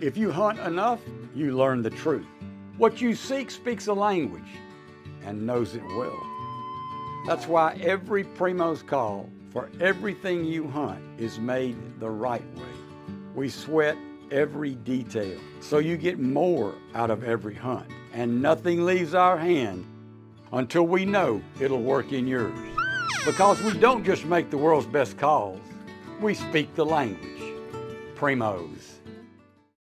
If you hunt enough, you learn the truth. What you seek speaks a language and knows it well. That's why every Primos call for everything you hunt is made the right way. We sweat every detail so you get more out of every hunt, and nothing leaves our hand until we know it'll work in yours. Because we don't just make the world's best calls, we speak the language. Primos.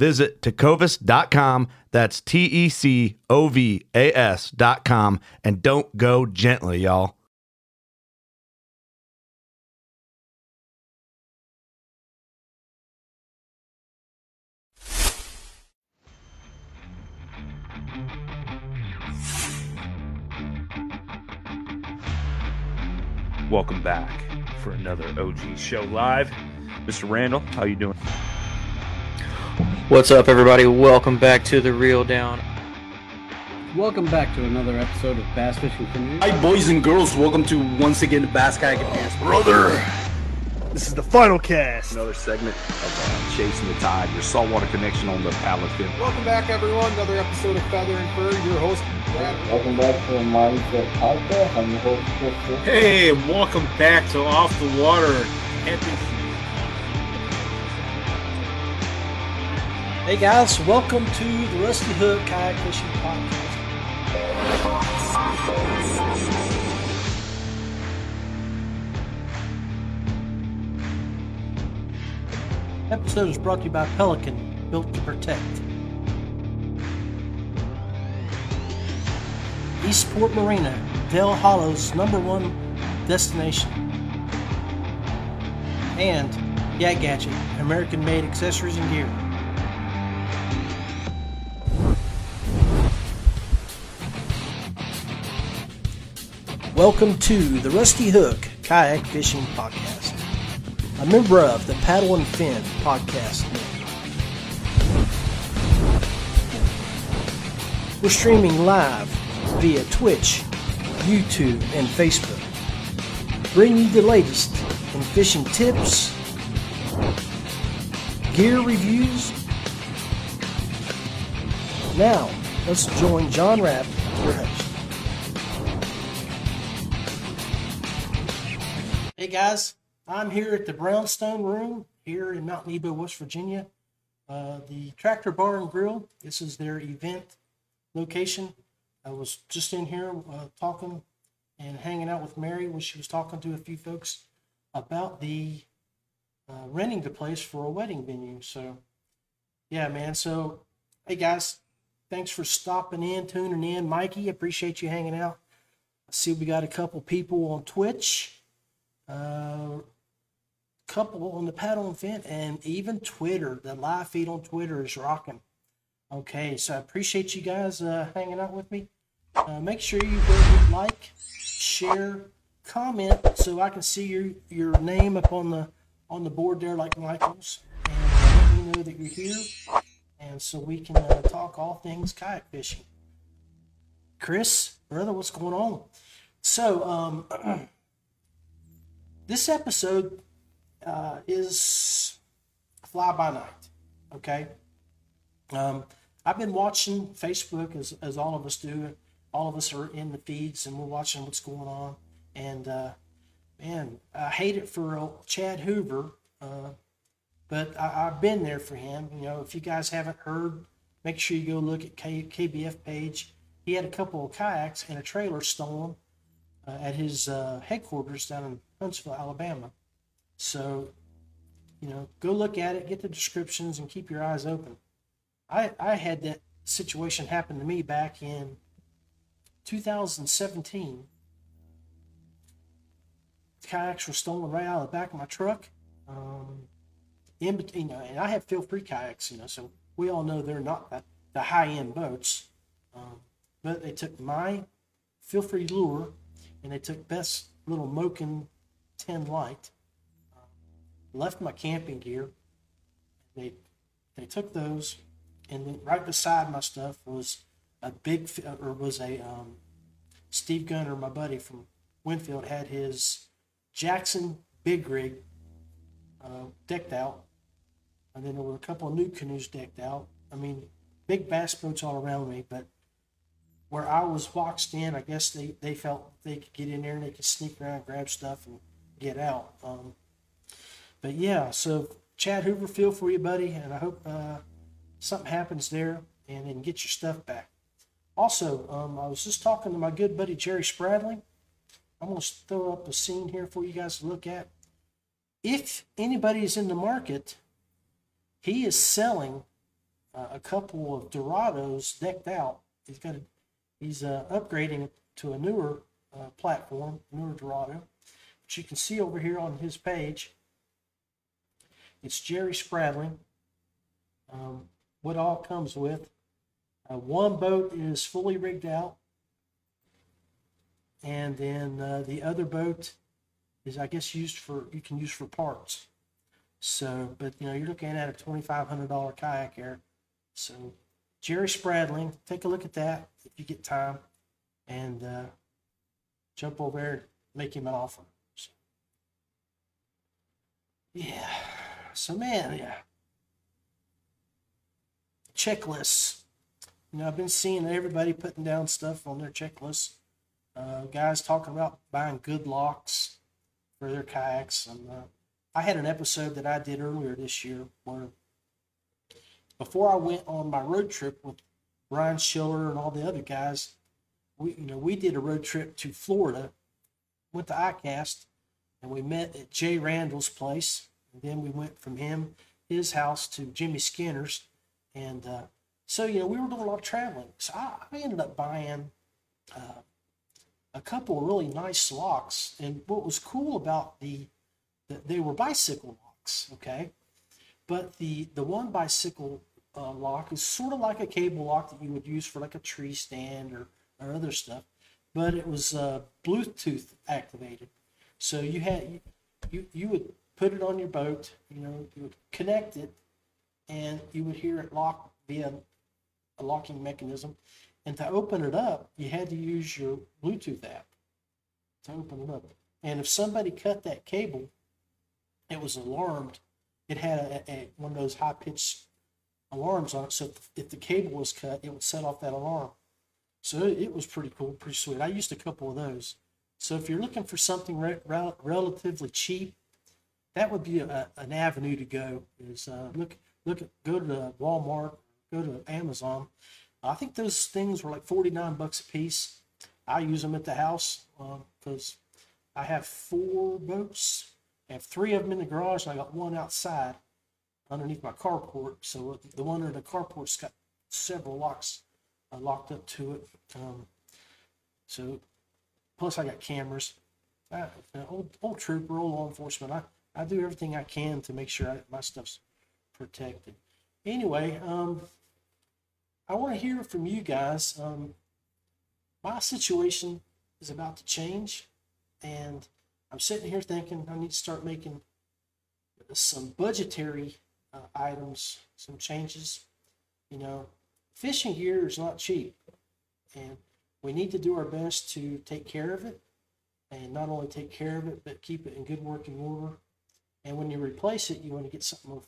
Visit tecovas.com. That's T E C O V A S.com. And don't go gently, y'all. Welcome back for another OG show live. Mr. Randall, how you doing? What's up, everybody? Welcome back to the Reel Down. Welcome back to another episode of Bass Fishing Community. Hi, boys and girls. Welcome to once again the Bass Kayak Advance. Brother, this is the final cast. Another segment of uh, Chasing the Tide, your saltwater connection on the paddle fin. Welcome back, everyone. Another episode of Feather and Fur. Your host, Brad. Welcome back to the Mindset Podcast. I'm your host, Chris. Hey, welcome back to Off the Water. Epic. Hey guys, welcome to the Rusty Hook Kayak Fishing Podcast. Episode is brought to you by Pelican, built to protect. Eastport Marina, Dale Hollow's number one destination. And Yak Gadget, American made accessories and gear. Welcome to the Rusty Hook Kayak Fishing Podcast, a member of the Paddle and Fin Podcast Network. We're streaming live via Twitch, YouTube, and Facebook. Bring you the latest in fishing tips, gear reviews. Now, let's join John Rapp, your host. Guys, I'm here at the Brownstone Room here in Mount Nebo, West Virginia. Uh, the Tractor Bar and Grill. This is their event location. I was just in here uh, talking and hanging out with Mary when she was talking to a few folks about the uh, renting the place for a wedding venue. So, yeah, man. So, hey guys, thanks for stopping in, tuning in. Mikey, appreciate you hanging out. I see we got a couple people on Twitch. Uh, couple on the Paddle and Fin, and even Twitter. The live feed on Twitter is rocking. Okay, so I appreciate you guys uh, hanging out with me. Uh, make sure you like, share, comment, so I can see your your name up on the on the board there, like Michael's, and let me know that you're here, and so we can uh, talk all things kayak fishing. Chris, brother, what's going on? So, um. this episode uh, is fly by night. Okay. Um, I've been watching Facebook as, as all of us do. All of us are in the feeds and we're watching what's going on. And uh, man, I hate it for Chad Hoover, uh, but I, I've been there for him. You know, if you guys haven't heard, make sure you go look at K, KBF page. He had a couple of kayaks and a trailer stolen at his uh, headquarters down in Huntsville, Alabama. So, you know, go look at it, get the descriptions, and keep your eyes open. I, I had that situation happen to me back in 2017. Kayaks were stolen right out of the back of my truck. Um, in between, you know, and I have feel free kayaks, you know, so we all know they're not the, the high end boats. Um, but they took my feel free lure and they took Beth's little Moken 10 light, uh, left my camping gear. They they took those, and then right beside my stuff was a big or was a um, Steve Gunner, my buddy from Winfield, had his Jackson big rig uh, decked out, and then there were a couple of NuCanoes decked out. I mean, big bass boats all around me, but where I was boxed in, I guess they, they felt they could get in there and they could sneak around, grab stuff, and get out. Um, but yeah, so Chad Hoover, feel for you, buddy, and I hope uh, something happens there and then get your stuff back. Also, um, I was just talking to my good buddy Jerry Spradling. I'm going to throw up a scene here for you guys to look at. If anybody is in the market, he is selling uh, a couple of Dorados decked out. He's got a, he's uh, upgrading to a newer uh, platform, newer Dorado. But you can see over here on his page, it's Jerry Spradling. Um, what all comes with uh, one boat is fully rigged out, and then uh, the other boat is, I guess, used for you can use for parts. So, but you know, you're looking at a twenty-five hundred dollar kayak here. So, Jerry Spradling, take a look at that if you get time, and uh, jump over there and make him an offer. So, yeah. So, man, yeah. Checklists. You know, I've been seeing everybody putting down stuff on their checklists. Uh, guys talking about buying good locks for their kayaks. And uh, I had an episode that I did earlier this year where before I went on my road trip with Ryan Schiller and all the other guys, we you know we did a road trip to Florida, went to ICAST, and we met at Jay Randall's place. And then we went from him, his house, to Jimmy Skinner's, and uh, so you know we were doing a lot of traveling. So I, I ended up buying uh, a couple of really nice locks. And what was cool about the, the they were bicycle locks, okay, but the the one bicycle uh, lock is sort of like a cable lock that you would use for like a tree stand or, or other stuff, but it was uh, Bluetooth activated. So you had you you would put it on your boat, you know, you would connect it, and you would hear it lock via a locking mechanism. And to open it up, you had to use your Bluetooth app to open it up. And if somebody cut that cable, it was alarmed. It had a, a, one of those high pitched alarms on it. So if, the cable was cut, it would set off that alarm. So it, was pretty cool, pretty sweet. I used a couple of those. So if you're looking for something re- rel- relatively cheap, that would be a, an avenue to go. Is uh, look look at go to Walmart, go to Amazon. I think those things were like forty nine bucks a piece. I use them at the house because uh, I have four boats. I have three of them in the garage, and I got one outside underneath my carport. So the one under the carport's got several locks uh, locked up to it. Um, so plus I got cameras. I, old, old trooper, old law enforcement. I I do everything I can to make sure I, my stuff's protected. Anyway, um, I want to hear from you guys. Um, my situation is about to change, and I'm sitting here thinking I need to start making some budgetary uh, items, some changes. You know, fishing gear is not cheap, and we need to do our best to take care of it, and not only take care of it, but keep it in good working order and when you replace it, you want to get something. Of,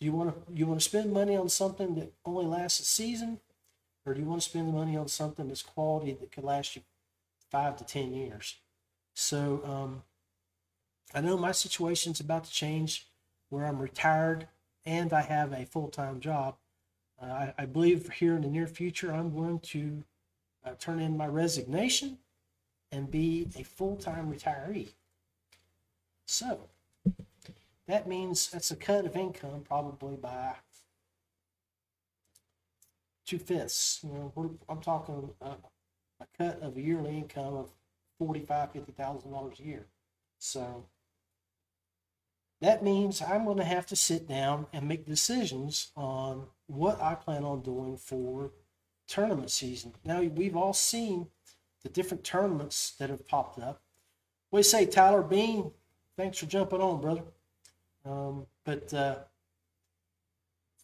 do you want to you want to spend money on something that only lasts a season, or do you want to spend the money on something that's quality that could last you five to ten years? So um, I know my situation's about to change, where I'm retired and I have a full time job. Uh, I, I, believe here in the near future I'm going to uh, turn in my resignation and be a full time retiree. So that means that's a cut of income probably by two fifths. You know, I'm talking a, a, cut of a yearly income of forty-five, fifty thousand dollars a year. So that means I'm going to have to sit down and make decisions on what I plan on doing for tournament season. Now we've all seen the different tournaments that have popped up. We say, Tyler Bean? Thanks for jumping on, brother. Um, but uh,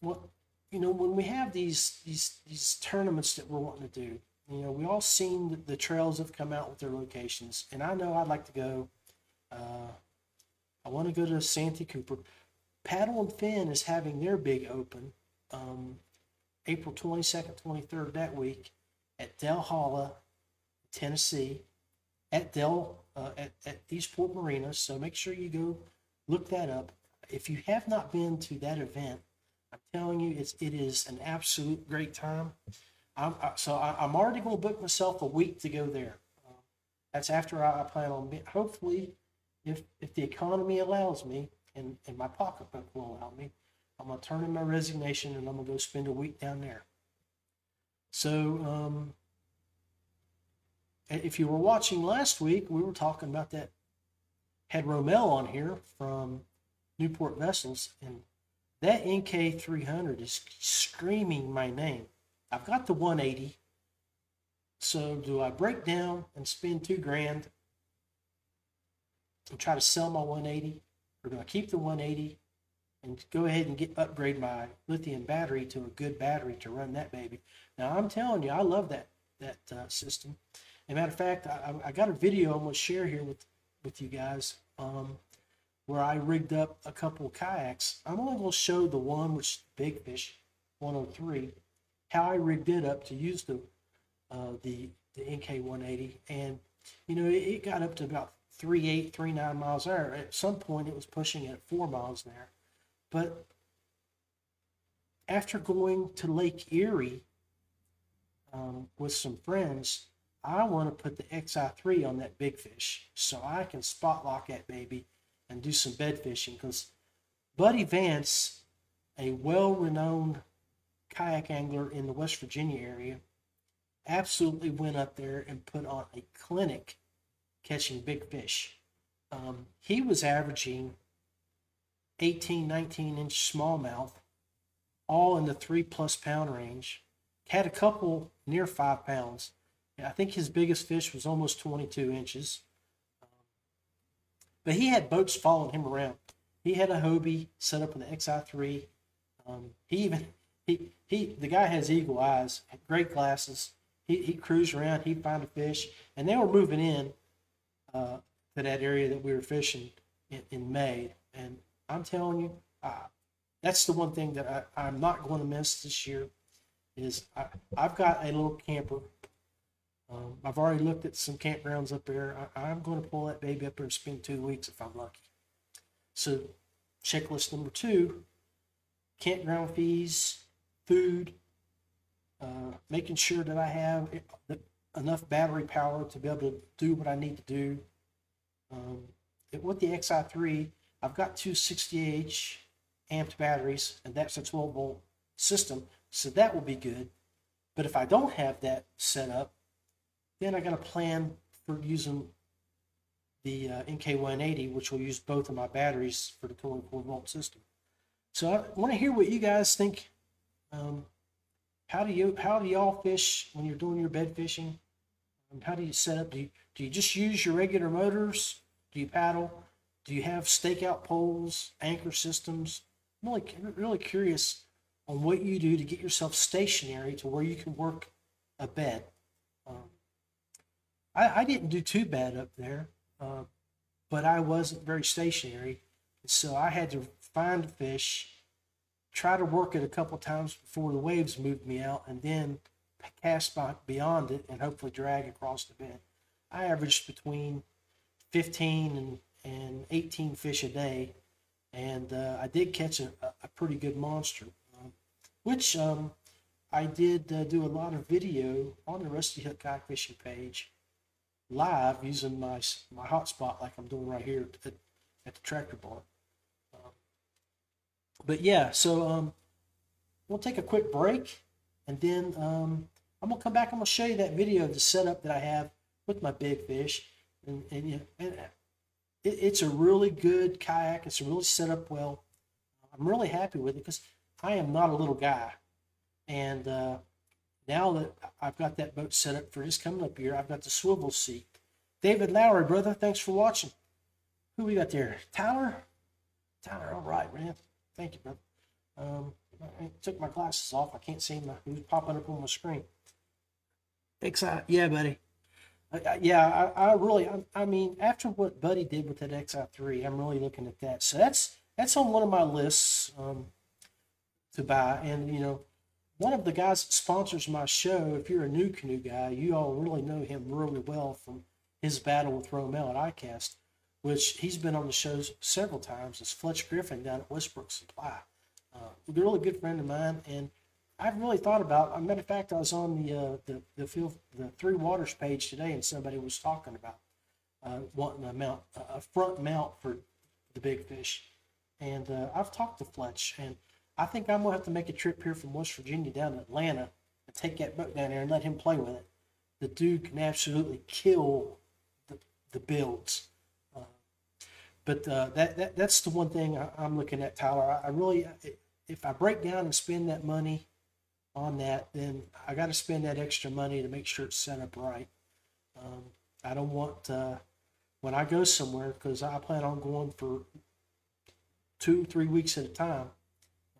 what you know, when we have these these these tournaments that we're wanting to do, you know, we all seen the, the trails have come out with their locations, and I know I'd like to go. Uh, I want to go to Santee Cooper. Paddle and Fin is having their big open um, April 22nd, 23rd that week at Dell Tennessee, at Dell uh, at, at Eastport Marina. So make sure you go look that up. If you have not been to that event, I'm telling you, it's it is an absolute great time. I'm, I, so I, am already going to book myself a week to go there. That's after I, I plan on hopefully, if if the economy allows me and, and my pocketbook will allow me, I'm gonna turn in my resignation and I'm gonna go spend a week down there. So um, if you were watching last week, we were talking about that. Had Romel on here from Newport Vessels, and that NK 300 is screaming my name. I've got the 180. So do I break down and spend two grand and try to sell my 180, or do I keep the 180 and go ahead and get upgrade my lithium battery to a good battery to run that baby? Now I'm telling you, I love that that uh, system. As a matter of fact, I, I got a video I'm going to share here with, with you guys um, where I rigged up a couple kayaks. I'm only going to show the one, which Big Fish 103, how I rigged it up to use the uh, the the NK 180, and you know it, it got up to about three eight, three nine miles an hour. At some point, it was pushing at four miles an hour, but after going to Lake Erie um, with some friends, I want to put the XI3 on that big fish so I can spot lock that baby and do some bed fishing because Buddy Vance, a well renowned kayak angler in the West Virginia area, absolutely went up there and put on a clinic catching big fish. Um, he was averaging 18, 19 inch smallmouth, all in the three plus pound range. Had a couple near five pounds I think his biggest fish was almost 22 inches. But he had boats following him around. He had a Hobie set up in the XI3. Um, he even he he the guy has eagle eyes, great glasses. He he cruised around. He'd find a fish, and they were moving in to that area that we were fishing in, in May. And I'm telling you, uh, that's the one thing that I, I'm not going to miss this year. Is I, I've got a little camper um, I've already looked at some campgrounds up there. I, am going to pull that baby up there and spend two weeks if I'm lucky. So, checklist number two campground fees, food, uh, making sure that I have enough battery power to be able to do what I need to do. Um, with the XI3, I've got two 60H amped batteries, and that's a 12 volt system, so that will be good. But if I don't have that set up, then I got to plan for using the uh, NK180, which will use both of my batteries for the 24 volt system. So I want to hear what you guys think. Um, how do you how do y'all fish when you're doing your bed fishing? How do you set up? Do you, do you just use your regular motors? Do you paddle? Do you have stakeout poles, anchor systems? I'm really really curious on what you do to get yourself stationary to where you can work a bed. Um, I, I didn't do too bad up there, uh, but I wasn't very stationary. So I had to find a fish, try to work it a couple times before the waves moved me out, and then cast by, beyond it and hopefully drag across the bed. I averaged between 15 and, and 18 fish a day, and uh, I did catch a, a pretty good monster, uh, which um, I did uh, do a lot of video on the Rusty Hook Kayak Fishing page live using my my hotspot like I'm doing right here at, at the tractor bar. Um, but yeah, so um, we'll take a quick break, and then um, I'm gonna come back. I'm gonna show you that video of the setup that I have with my big fish, and and, and it, it's a really good kayak. It's really set up well. I'm really happy with it because I am not a little guy, and uh, now that I've got that boat set up for this coming up year, I've got the swivel seat. David Lowry, brother, thanks for watching. Who we got there? Tyler? Tyler, all right, man. Thank you, brother. Um, I took my glasses off. I can't see my, who's popping up on my screen. XI, yeah, buddy. Uh, yeah, I, I really, I, I, mean, after what Buddy did with that XI3, I'm really looking at that. So that's that's on one of my lists um, to buy. And you know, one of the guys that sponsors my show, if you're a NuCanoe guy, you all really know him really well from his battle with Romel at ICAST, which he's been on the shows several times. Is Fletch Griffin down at Westbrook Supply. Uh, a really good friend of mine, and I've really thought about. As a matter of fact, I was on the uh, the the, field, the Three Waters page today, and somebody was talking about uh, wanting a mount, a front mount for the big fish. And uh, I've talked to Fletch, and I think I'm gonna have to make a trip here from West Virginia down to Atlanta and take that boat down there and let him play with it. The dude can absolutely kill the, the builds. Uh, but uh, that, that that's the one thing I, am looking at, Tyler. I, I really, if I break down and spend that money on that, then I got to spend that extra money to make sure it's set up right. Um, I don't want uh, when I go somewhere because I plan on going for two, three weeks at a time,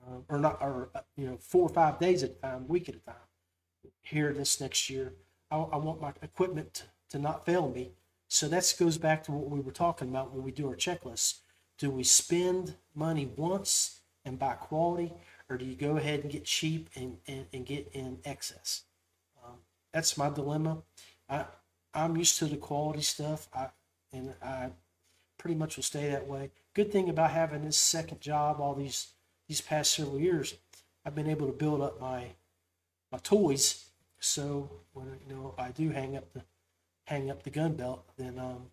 uh, or not, or uh, you know, four or five days at a time, week at a time. Here this next year, I, I want my equipment to, to not fail me. So that goes back to what we were talking about when we do our checklists. Do we spend money once and buy quality, or do you go ahead and get cheap and, and, and get in excess? Um, that's my dilemma. I I'm used to the quality stuff. I and I pretty much will stay that way. Good thing about having this second job all these these past several years, I've been able to build up my my toys. So when you know I do hang up the hang up the gun belt, then um,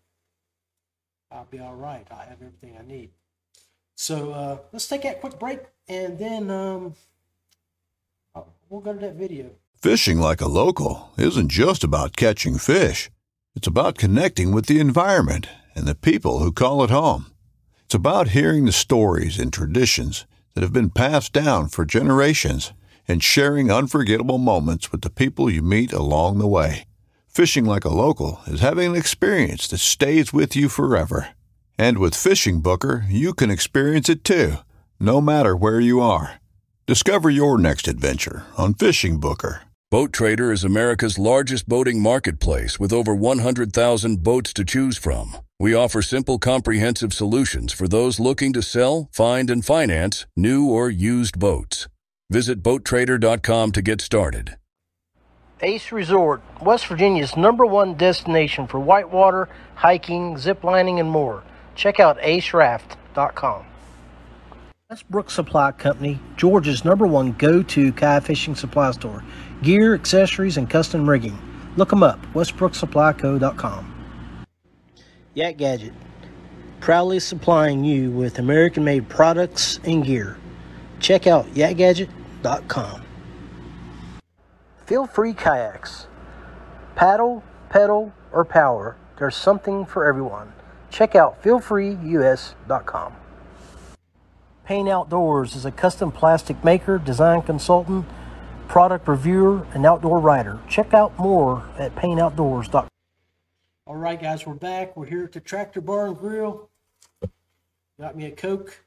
I'll be all right. I'll have everything I need. So uh, let's take that quick break, and then um, we'll go to that video. Fishing like a local isn't just about catching fish. It's about connecting with the environment and the people who call it home. It's about hearing the stories and traditions that have been passed down for generations and sharing unforgettable moments with the people you meet along the way. Fishing like a local is having an experience that stays with you forever. And with FishingBooker, you can experience it too, no matter where you are. Discover your next adventure on FishingBooker. Boat Trader is America's largest boating marketplace with over 100,000 boats to choose from. We offer simple, comprehensive solutions for those looking to sell, find, and finance new or used boats. Visit BoatTrader.com to get started. Ace Resort, West Virginia's number one destination for whitewater, hiking, ziplining, and more. Check out aceraft.com. Westbrook Supply Company, Georgia's number one go to kayak fishing supply store. Gear, accessories, and custom rigging. Look them up, westbrooksupplyco.com. Yak Gadget, proudly supplying you with American made products and gear. Check out yakgadget.com. Feel free kayaks. Paddle, pedal, or power, there's something for everyone. Check out feelfreeus.com. Payne Outdoors is a custom plastic maker, design consultant, product reviewer, and outdoor writer. Check out more at payneoutdoors.com. All right, guys, we're back. We're here at the Tractor Bar and Grill. Got me a Coke,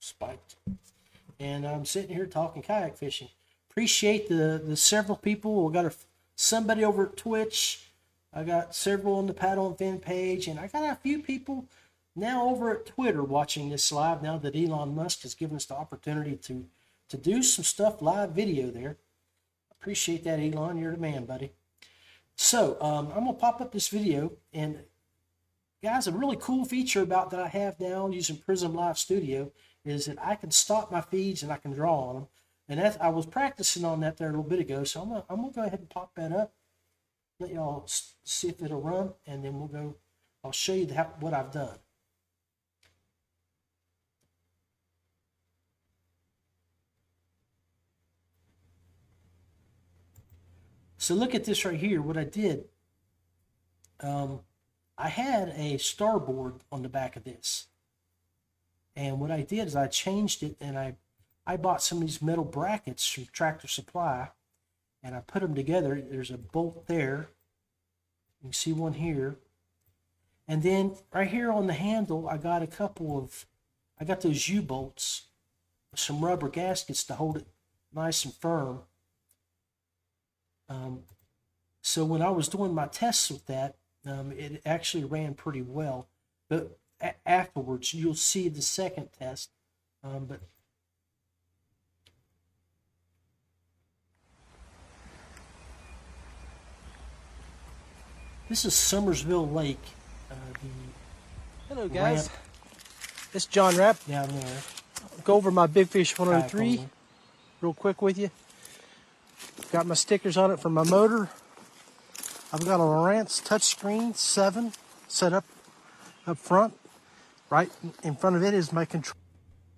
spiked, and I'm sitting here talking kayak fishing. Appreciate the the several people. We got a, somebody over at Twitch. I got several on the Paddle and Fin page, and I got a few people now over at Twitter watching this live. Now that Elon Musk has given us the opportunity to to do some stuff live video there. Appreciate that, Elon. You're the man, buddy. So um, I'm gonna pop up this video and guys, a really cool feature about that I have now using Prism Live Studio is that I can stop my feeds and I can draw on them. And I was practicing on that there a little bit ago, so I'm I'm gonna go ahead and pop that up. Let y'all see if it'll run, and then we'll go. I'll show you what I've done. So look at this right here. What I did, um, I had a starboard on the back of this. And what I did is I changed it and I, I bought some of these metal brackets from Tractor Supply. And I put them together. There's a bolt there. You can see one here. And then right here on the handle, I got a couple of, I got those U-bolts, some rubber gaskets to hold it nice and firm. Um, so when I was doing my tests with that, um, it actually ran pretty well. But afterwards, you'll see the second test. Um, but this is Summersville Lake. Uh, Hello, guys. ramp It's John Rapp. down there. Go over my Big Fish 103 real quick with you. Got my stickers on it for my motor. I've got a Lowrance touchscreen 7 set up up front. Right in front of it is my control.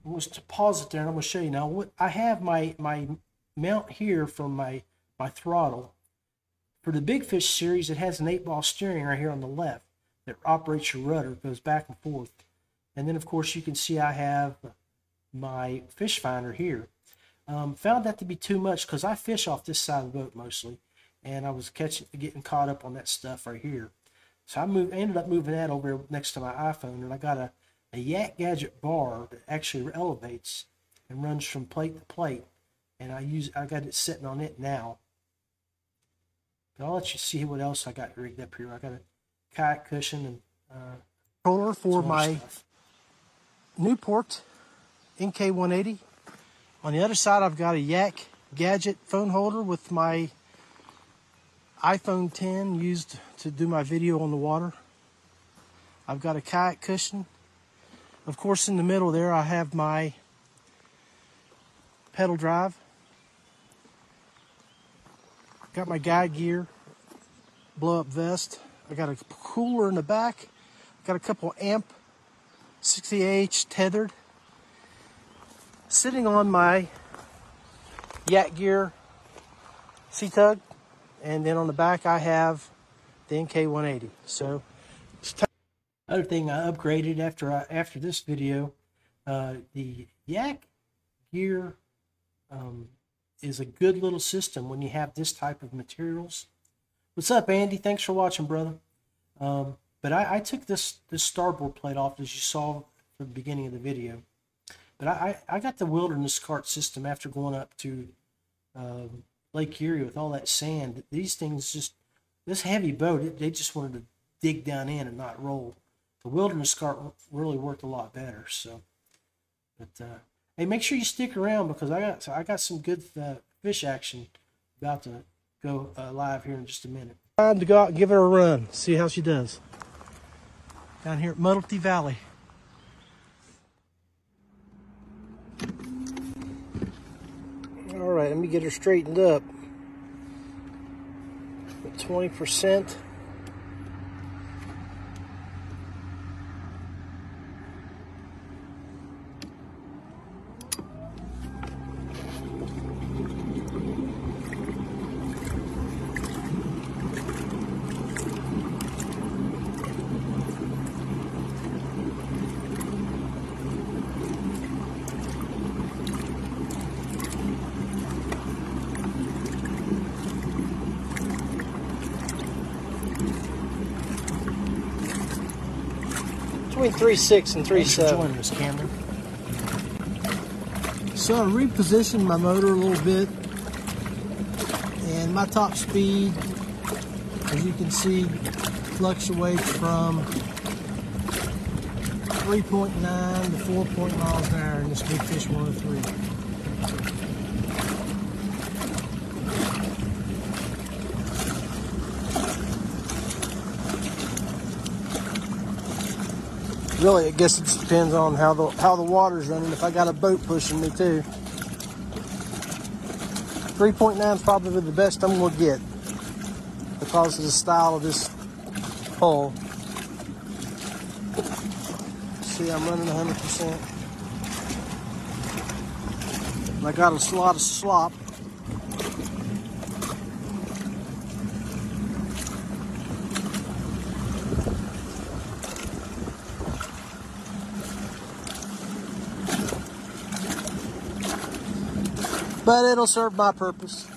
I was to pause it there and I'm going to show you now what I have my my mount here for my my throttle for the big fish series it has an eight ball steering right here on the left that operates your rudder goes back and forth and then of course you can see I have my fish finder here um, found that to be too much because I fish off this side of the boat mostly and I was catching getting caught up on that stuff right here so I moved ended up moving that over next to my iPhone and I got a a Yak Gadget bar that actually elevates and runs from plate to plate. And I use I got it sitting on it now. But I'll let you see what else I got rigged up here. I got a kayak cushion and uh, Controller for my stuff. Newport NK180. On the other side, I've got a Yak Gadget phone holder with my iPhone 10 used to do my video on the water. I've got a kayak cushion. Of course, in the middle there, I have my pedal drive. Got my guide gear, blow up vest. I got a cooler in the back. Got a couple amp 60H tethered. Sitting on my Yak Gear C Tug, and then on the back I have the NK180. So, Other thing I upgraded after I, after this video, uh, the Yak Gear um, is a good little system when you have this type of materials. What's up, Andy? Thanks for watching, brother. Um, but I, I took this this starboard plate off as you saw from the beginning of the video. But I, I got the wilderness cart system after going up to um, Lake Erie with all that sand. These things just this heavy boat, it, they just wanted to dig down in and not roll. The wilderness cart really worked a lot better. So, but uh, hey, make sure you stick around because I got I got some good uh, fish action about to go uh, live here in just a minute. time to go out and give her a run, see how she does. Down here at Muddlety Valley. All right, let me get her straightened up. 20%. Between 3.6 and Thanks for 3.7. joining us, Cameron. So I repositioned my motor a little bit and my top speed, as you can see, fluctuates from 3.9 to 4 point miles an hour in this Big Fish 103. Really, I guess it depends on how the how the water's running. If I got a boat pushing me too. 3.9 is probably the best I'm gonna get because of the style of this hull. See, I'm running 100%. And I got a lot of slop. but it'll serve my purpose.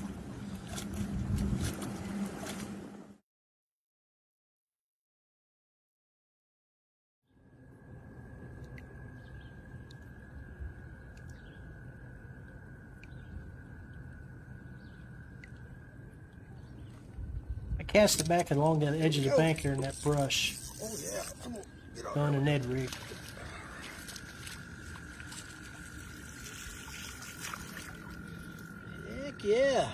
I cast it back along the edge of the bank there in that brush. Oh yeah, come on, get on. A Ned rig. Yeah.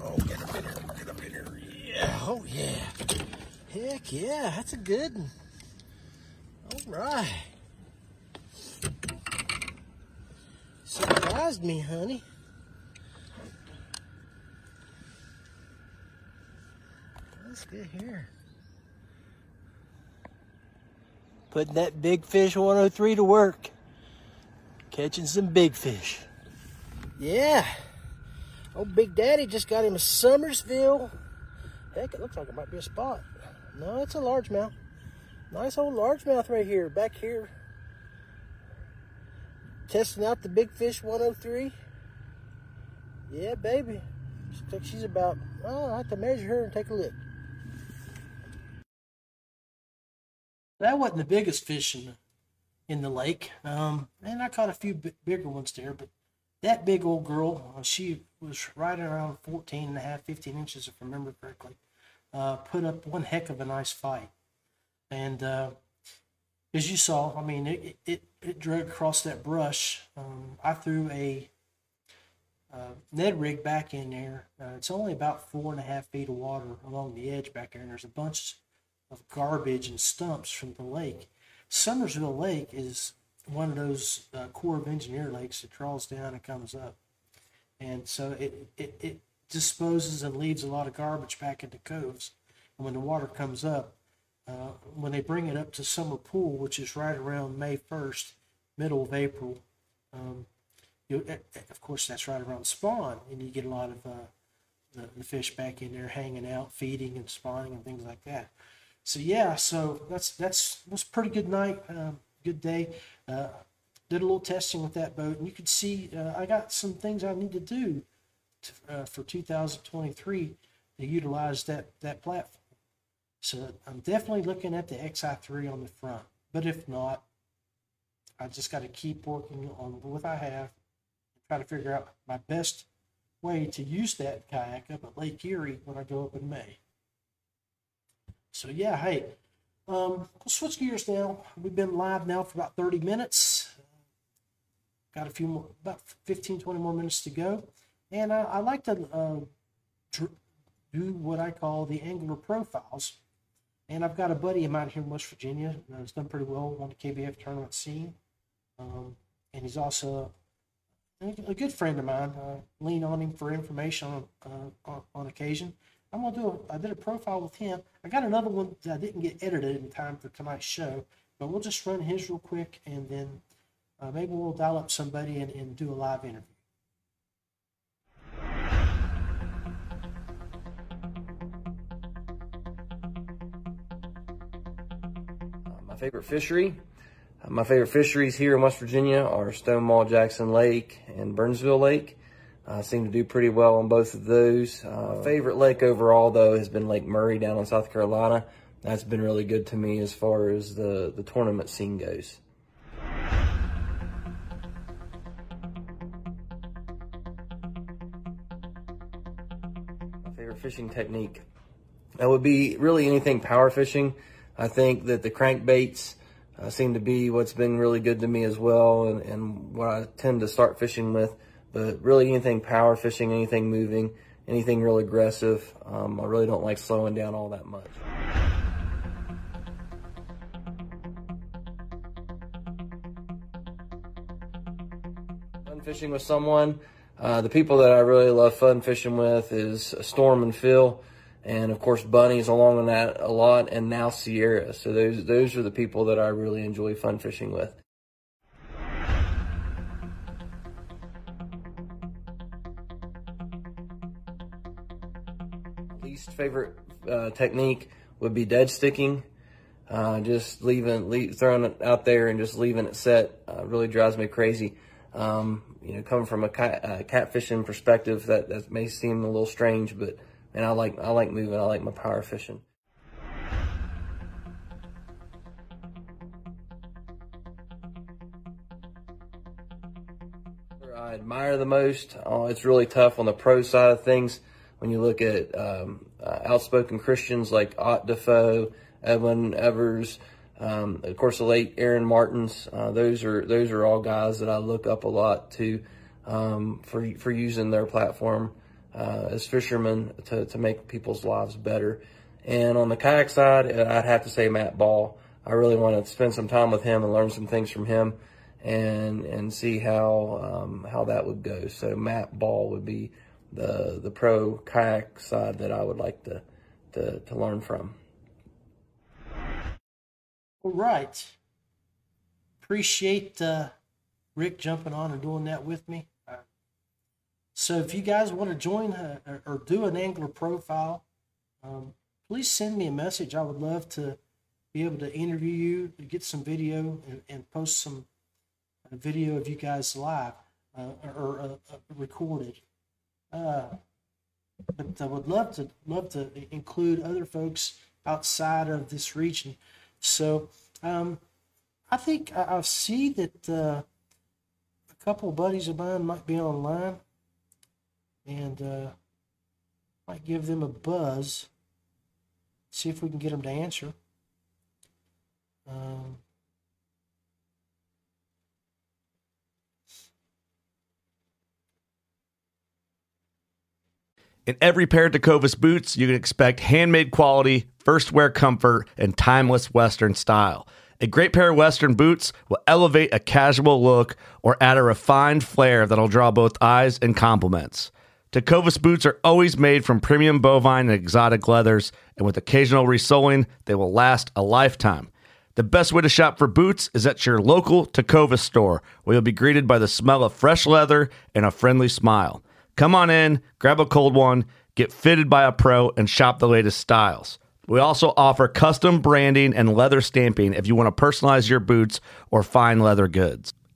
Oh, get up in here, get up in here. Yeah, oh yeah. Heck yeah, that's a good one. All right. Surprised me, honey. Let's get here. Putting that big fish 103 to work. Catching some big fish. Yeah. Oh, Big Daddy just got him a Summersville. Heck, it looks like it might be a spot. No, it's a largemouth. Nice old largemouth right here, back here. Testing out the Big Fish 103. Yeah, baby. She's about, oh, I'll have to measure her and take a look. That wasn't the biggest fish in the, in the lake. Um, and I caught a few bigger ones there, but that big old girl, uh, she was right around 14 and a half, 15 inches, if I remember correctly. Uh, put up one heck of a nice fight. And uh, as you saw, I mean, it, it, it drug across that brush. Um, I threw a uh, Ned rig back in there. Uh, it's only about four and a half feet of water along the edge back there, and there's a bunch of garbage and stumps from the lake. Summersville Lake is one of those uh, Corps of Engineer lakes that draws down and comes up. And so it, it, it disposes and leaves a lot of garbage back into coves. And when the water comes up, uh, when they bring it up to summer pool, which is right around May 1st, middle of April, um, you, of course, that's right around spawn, and you get a lot of uh, the, the fish back in there hanging out, feeding and spawning and things like that. So yeah, so that's that's was pretty good night, um, good day. Uh, did a little testing with that boat, and you could see uh, I got some things I need to do uh, for 2023 to utilize that that platform. So I'm definitely looking at the XI3 on the front, but if not, I just got to keep working on what I have and try to figure out my best way to use that kayak up at Lake Erie when I go up in May. So yeah, hey, um, we'll switch gears now. We've been live now for about 30 minutes. Got a few more, about 15, 20 more minutes to go. And I, I like to uh, do what I call the angler profiles. And I've got a buddy of mine here in West Virginia that's done pretty well on the KBF tournament scene. Um, and he's also a good friend of mine. I lean on him for information on, uh, on, on occasion. I'm gonna do. A, I did a profile with him. I got another one that I didn't get edited in time for tonight's show, but we'll just run his real quick, and then uh, maybe we'll dial up somebody and, and do a live interview. favorite fishery. Uh, my favorite fisheries here in West Virginia are Stonewall Jackson Lake and Burnsville Lake. I seem to do pretty well on both of those. Uh, favorite lake overall, though, has been Lake Murray down in South Carolina. That's been really good to me as far as the, the tournament scene goes. My favorite fishing technique, that would be really anything power fishing. I think that the crankbaits uh, seem to be what's been really good to me as well and, and what I tend to start fishing with. But really anything power fishing, anything moving, anything real aggressive, um, I really don't like slowing down all that much. Fun fishing with someone. Uh, the people that I really love fun fishing with is Storm and Phil and of course Bunny's along on that a lot, and now Sierra. So those those are the people that I really enjoy fun fishing with. Least favorite uh, technique would be dead sticking. Uh, just leaving, leave, throwing it out there and just leaving it set uh, really drives me crazy. Um, you know, coming from a cat, uh, catfishing perspective, that, that may seem a little strange, but and I like I like moving. I like my power fishing. I admire the most. Oh, it's really tough on the pro side of things when you look at um, uh, outspoken Christians like Ott Defoe, Edwin Evers, um, of course the late Aaron Martens. Uh, those are those are all guys that I look up a lot to um, for for using their platform uh, as fishermen to, to make people's lives better. And on the kayak side, I'd have to say Matt Ball. I really want to spend some time with him and learn some things from him and and see how um, how that would go. So Matt Ball would be the the pro kayak side that I would like to to, to learn from. All right. Appreciate uh, Rick jumping on and doing that with me. So if you guys want to join uh, or do an angler profile, um, please send me a message. I would love to be able to interview you, get some video, and, and post some uh, video of you guys live uh, or uh, uh, recorded. Uh, but I would love to love to include other folks outside of this region. So um, I think I, I see that a couple buddies of mine might be online and uh, might give them a buzz. See if we can get them to answer. Um, In every pair of Tecovas boots, you can expect handmade quality, first wear comfort, and timeless Western style. A great pair of Western boots will elevate a casual look or add a refined flair that'll draw both eyes and compliments. Tecovas boots are always made from premium bovine and exotic leathers, and with occasional resoling, they will last a lifetime. The best way to shop for boots is at your local Tecovas store, where you'll be greeted by the smell of fresh leather and a friendly smile. Come on in, grab a cold one, get fitted by a pro, and shop the latest styles. We also offer custom branding and leather stamping if you want to personalize your boots or fine leather goods.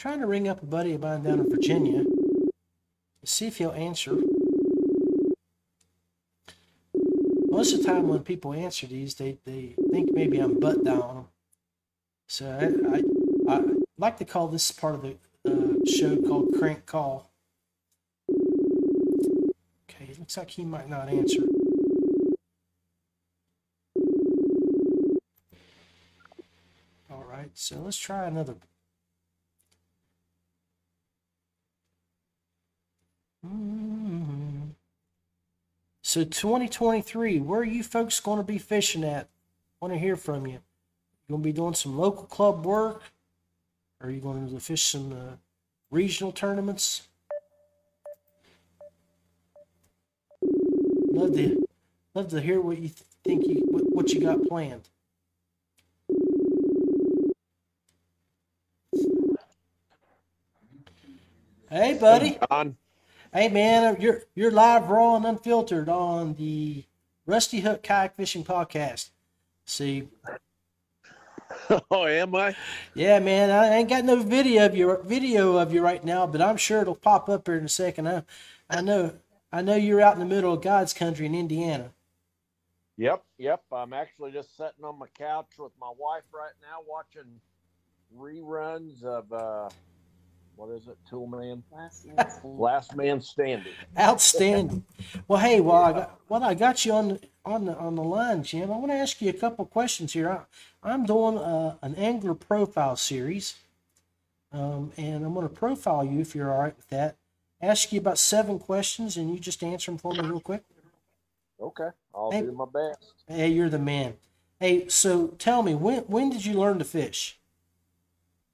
trying to ring up a buddy of mine down in Virginia to see if he'll answer. Most of the time, when people answer these, they, they think maybe I'm butt down. So I, I, I like to call this part of the uh, show called Crank Call. Okay, it looks like he might not answer. All right, so let's try another. So 2023, where are you folks going to be fishing at? Want to hear from you. You going to be doing some local club work? Or are you going to fish some uh, regional tournaments? Love to love to hear what you th- think you what, what you got planned. Hey, buddy. John. Hey, man, you're you're live, raw, and unfiltered on the Rusty Hook Kayak Fishing Podcast. See, Oh, am I? yeah, man, I ain't got no video of you video of you right now, but I'm sure it'll pop up here in a second. I, I know, I know you're out in the middle of God's country in Indiana. Yep, yep. I'm actually just sitting on my couch with my wife right now, watching reruns of uh, what is it, Tool Man? Last man standing. Last Man Standing. Outstanding. Well, hey, while I got while I got you on the on the on the line, Jim, I want to ask you a couple questions here. I, I'm doing uh, an angler profile series, um, and I'm going to profile you if you're all right with that. Ask you about seven questions, and you just answer them for me real quick. Okay, I'll Hey. do my best. Hey, you're the man. Hey, so tell me when when did you learn to fish?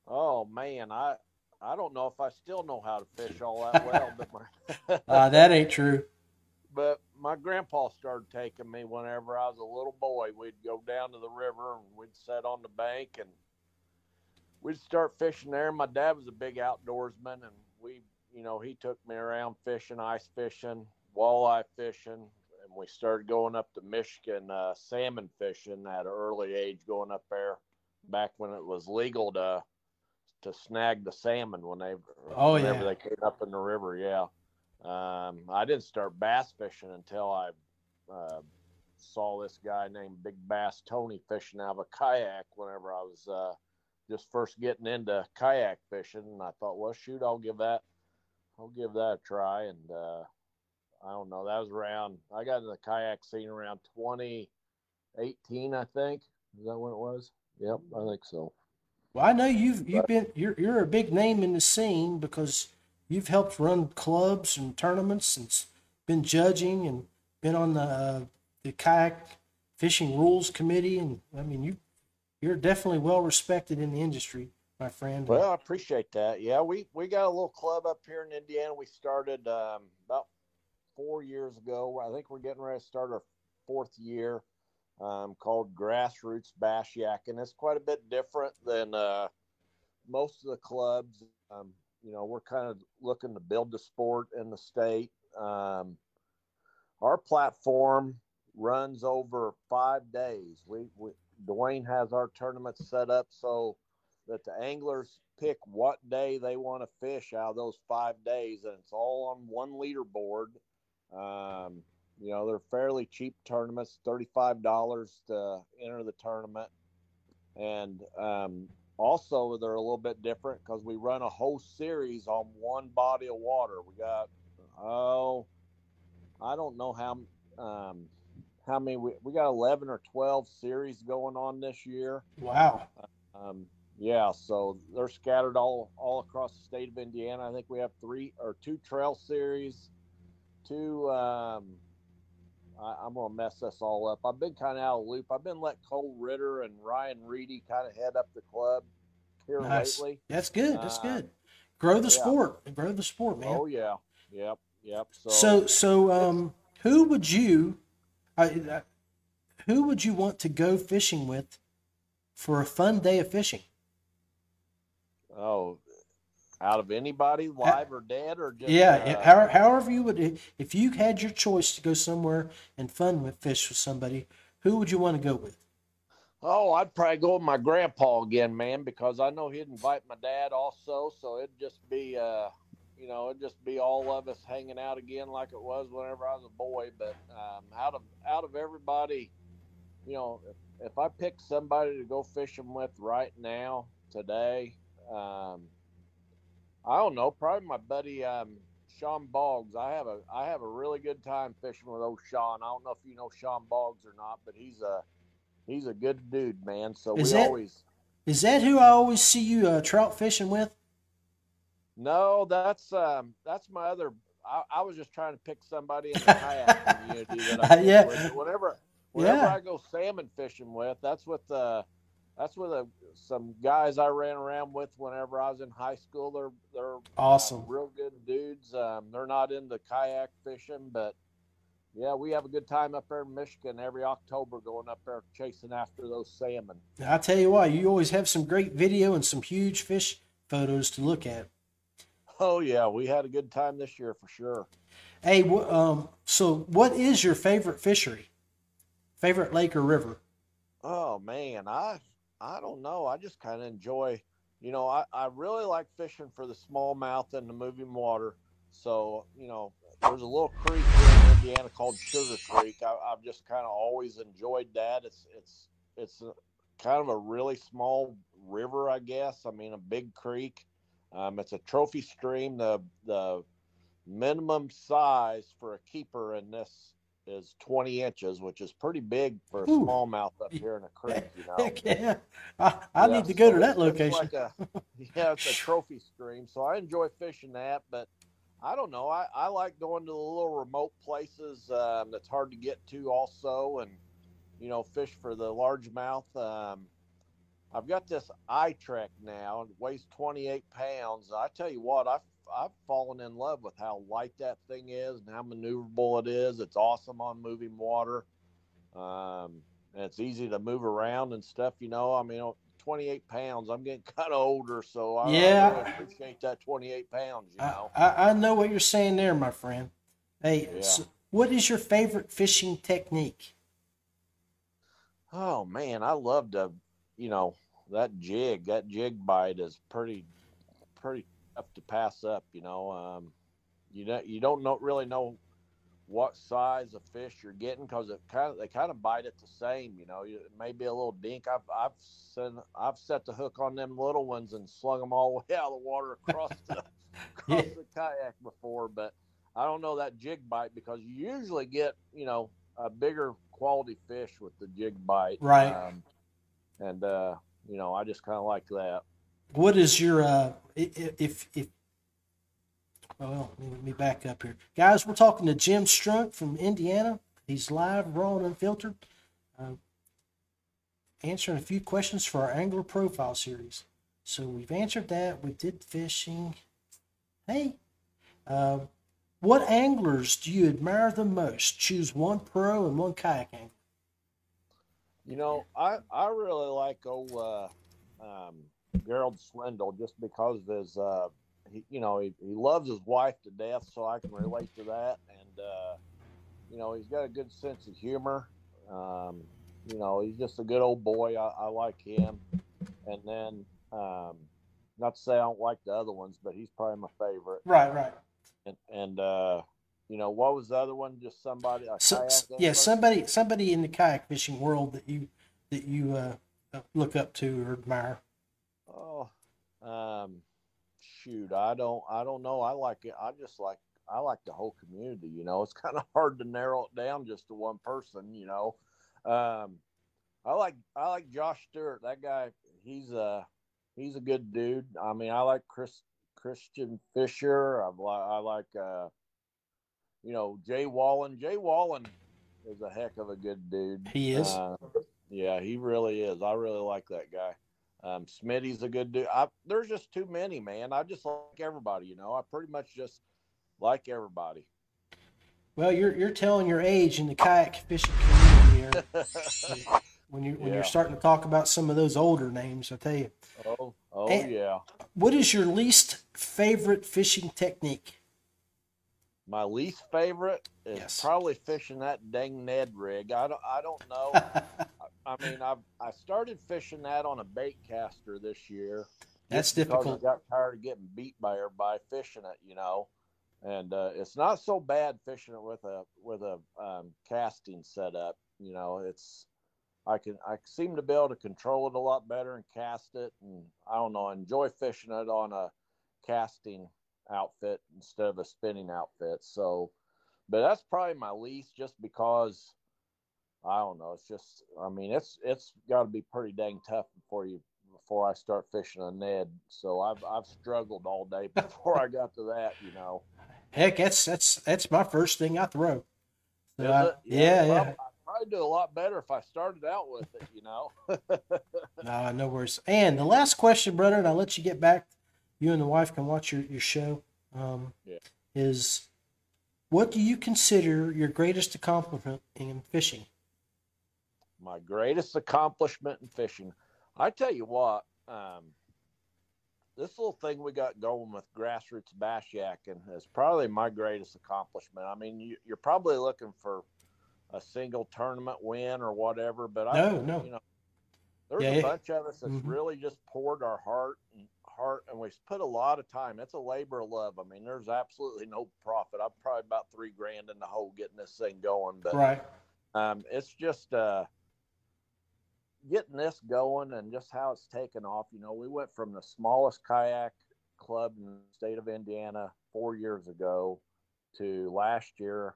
Oh man, I I don't know if I still know how to fish all that well, but my Uh, that ain't true. but my grandpa started taking me whenever I was a little boy. We'd go down to the river and we'd sit on the bank and we'd start fishing there. My dad was a big outdoorsman and we, you know, he took me around fishing, ice fishing, walleye fishing, and we started going up to Michigan uh, salmon fishing at an early age, going up there back when it was legal to to snag the salmon when they Oh, whenever yeah. they came up in the river. Yeah. Um, I didn't start bass fishing until I uh, saw this guy named Big Bass Tony fishing out of a kayak whenever I was uh, just first getting into kayak fishing, and I thought, well, shoot, I'll give that, I'll give that a try, and uh, I don't know, that was around. I got in the kayak scene around 2018, I think. Is that when it was? Yep, I think so. Well, I know you've you've been you're you're a big name in the scene because you've helped run clubs and tournaments and been judging and been on the uh, the kayak fishing rules committee and I mean you you're definitely well respected in the industry, my friend. Well, I appreciate that. Yeah, we we got a little club up here in Indiana. We started um, about four years ago. I think we're getting ready to start our fourth year. Um, called Grassroots Bass Yak, and it's quite a bit different than uh, most of the clubs. Um, you know, we're kind of looking to build the sport in the state. Um, our platform runs over five days. We, we Dwayne has our tournament set up so that the anglers pick what day they want to fish out of those five days, and it's all on one leaderboard. Um, you know, they're fairly cheap tournaments, thirty-five dollars to enter the tournament, and um, also they're a little bit different because we run a whole series on one body of water. We got oh, I don't know how um, how many we, we got eleven or twelve series going on this year. Wow. Um, yeah, so they're scattered all all across the state of Indiana. I think we have three or two trail series, two. Um, I, I'm gonna mess this all up. I've been kind of out of the loop. I've been let Cole Ritter and Ryan Reedy kind of head up the club here Nice. lately. That's good. That's Uh, good. Grow the yeah. sport. Grow the sport, man. Oh yeah, yep, yep. So, So, so, um, who would you, I, I, who would you want to go fishing with for a fun day of fishing? oh, out of anybody, live or dead, or just Yeah, uh, how, however you would, if you had your choice to go somewhere and fun with fish with somebody, who would you want to go with? Oh, I'd probably go with my grandpa again, man, because I know he'd invite my dad also. So it'd just be, uh, you know, it'd just be all of us hanging out again like it was whenever I was a boy. But um, out of out of everybody, you know, if, if I pick somebody to go fishing with right now today, um, I don't know, probably my buddy um, Sean Boggs. I have a I have a really good time fishing with old Sean. I don't know if you know Sean Boggs or not, but he's a he's a good dude, man. So Is we that- always Is that who I always see you uh, trout fishing with? No, that's um, that's my other. I, I, was just trying to pick somebody in the kayak community that I yeah. With. Whenever, whenever Yeah. I go salmon fishing with, that's with uh, that's with a, some guys I ran around with whenever I was in high school. They're they're Awesome. real good dudes. Um, they're not into kayak fishing, but yeah, we have a good time up there in Michigan every October going up there chasing after those salmon. I tell you what, you always have some great video and some huge fish photos to look at. Oh yeah, we had a good time this year for sure. Hey, wh- um, so what is your favorite fishery? Favorite lake or river? Oh man, I I don't know. I just kind of enjoy, you know, I, I really like fishing for the smallmouth and the moving water. So, you know, there's a little creek here in Indiana called Sugar Creek. I, I've just kind of always enjoyed that. It's it's it's a, kind of a really small river, I guess. I mean, a big creek. Um, it's a trophy stream. The the minimum size for a keeper in this is 20 inches, which is pretty big for a smallmouth up here in a creek. You know, yeah. I, I Yeah, need to go to that location. Like a, yeah, it's a trophy stream, so I enjoy fishing that. But I don't know. I, I like going to the little remote places um, that's hard to get to, also, and you know, fish for the largemouth. Um, I've got this eye trek now. It weighs 28 pounds. I tell you what, I've I've fallen in love with how light that thing is and how maneuverable it is. It's awesome on moving water. Um, and it's easy to move around and stuff. You know, I mean, 28 pounds. I'm getting kind of older, so I, Yeah. Really appreciate that 28 pounds. You know, I, I know what you're saying there, my friend. Hey, Yeah. so what is your favorite fishing technique? oh man, I love to, you know, that jig. That jig bite is pretty, pretty tough to pass up. You know, um, you know, you don't know really know what size of fish you're getting because it kind of they kind of bite it the same. You know, it may be a little dink. I've I've sent I've set the hook on them little ones and slung them all the way out of the water across the across the kayak before, but I don't know that jig bite because you usually get you know a bigger quality fish with the jig bite, Right. Um, and uh, you know, I just kind of like that. What is your uh, if if well, let me back up here, guys. We're talking to Jim Strunk from Indiana. He's live, raw, and unfiltered, uh, answering a few questions for our angler profile series. So we've answered that. We did fishing. Hey, uh, what anglers do you admire the most? Choose one pro and one kayak angler. You know, I I really like old uh, um, Gerald Swindle just because of his, uh, he, you know, he, he loves his wife to death, so I can relate to that. And uh, you know, he's got a good sense of humor. Um, you know, he's just a good old boy. I, I like him. And then, um, not to say I don't like the other ones, but he's probably my favorite. Right, right. And and uh, you know, what was the other one? Just somebody. So, yeah, somebody somebody in the kayak fishing world that you that you uh, look up to or admire. Oh, um, shoot, I don't, I don't know. I like it. I just like, I like the whole community. You know, it's kind of hard to narrow it down just to one person. You know, um, I like, I like Josh Stewart. That guy, he's a, he's a good dude. I mean, I like Chris Christian Fisher. I, li- I like, uh, you know, Jay Wallen. Jay Wallen is a heck of a good dude. He is. Uh, yeah, he really is. I really like that guy. Um, Smitty's a good dude. I, there's just too many, man. I just like everybody. You know, I pretty much just like everybody. Well, you're you're telling your age in the kayak fishing community here. when you when Yeah. you're starting to talk about some of those older names, I tell you. Oh, oh And- yeah. What is your least favorite fishing technique? My least favorite is probably fishing that dang Ned rig. I don't, I don't know. I, mean, I I started fishing that on a bait caster this year. That's difficult. I got tired of getting beat by everybody fishing it, you know. And uh, it's not so bad fishing it with a with a um, casting setup. You know, it's I can I seem to be able to control it a lot better and cast it, and I don't know, enjoy fishing it on a casting outfit instead of a spinning outfit. So, but that's probably my least, just because I don't know. It's just I mean it's it's got to be pretty dang tough before you before I start fishing a Ned. So I've I've struggled all day before I got to that. You know. Heck, that's that's that's my first thing I throw. So I- it? yeah, yeah. I'd probably do a lot better if I started out with it. You know. No, no worries. And the last question, brother, and I'll let you get back. You and the wife can watch your, your show. Um, Yeah. Is what do you consider your greatest accomplishment in fishing? My greatest accomplishment in fishing. I tell you what, um, this little thing we got going with grassroots bass yakking is probably my greatest accomplishment. I mean, you, you're probably looking for a single tournament win or whatever, but I, No, no. you know, there's Yeah, a bunch of us that's Mhm. really just poured our heart and heart, and we've put a lot of time. It's a labor of love. I mean, there's absolutely no profit. I'm probably about three grand in the hole getting this thing going, but Right. um, it's just uh, getting this going and just how it's taken off. You know, we went from the smallest kayak club in the state of Indiana four years ago to last year.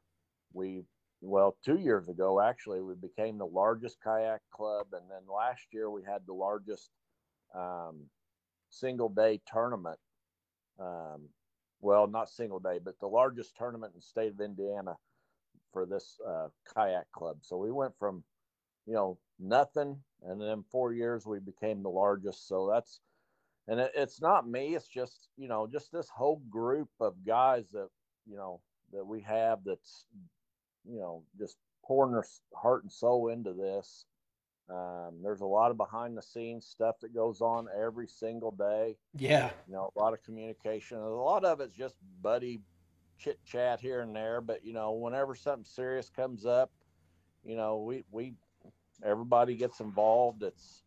We, well, two years ago, actually, we became the largest kayak club. And then last year, we had the largest um, single day tournament. Um, well, not single day, but the largest tournament in the state of Indiana for this uh, kayak club. So we went from, you know, nothing, and then four years we became the largest. So that's, and it, it's not me. It's just you know, just this whole group of guys that you know that we have that's, you know, just pouring their heart and soul into this. Um, there's a lot of behind the scenes stuff that goes on every single day Yeah. you know, a lot of communication. A lot of it's just buddy chit chat here and there. But you know, whenever something serious comes up, you know, we we everybody gets involved. It's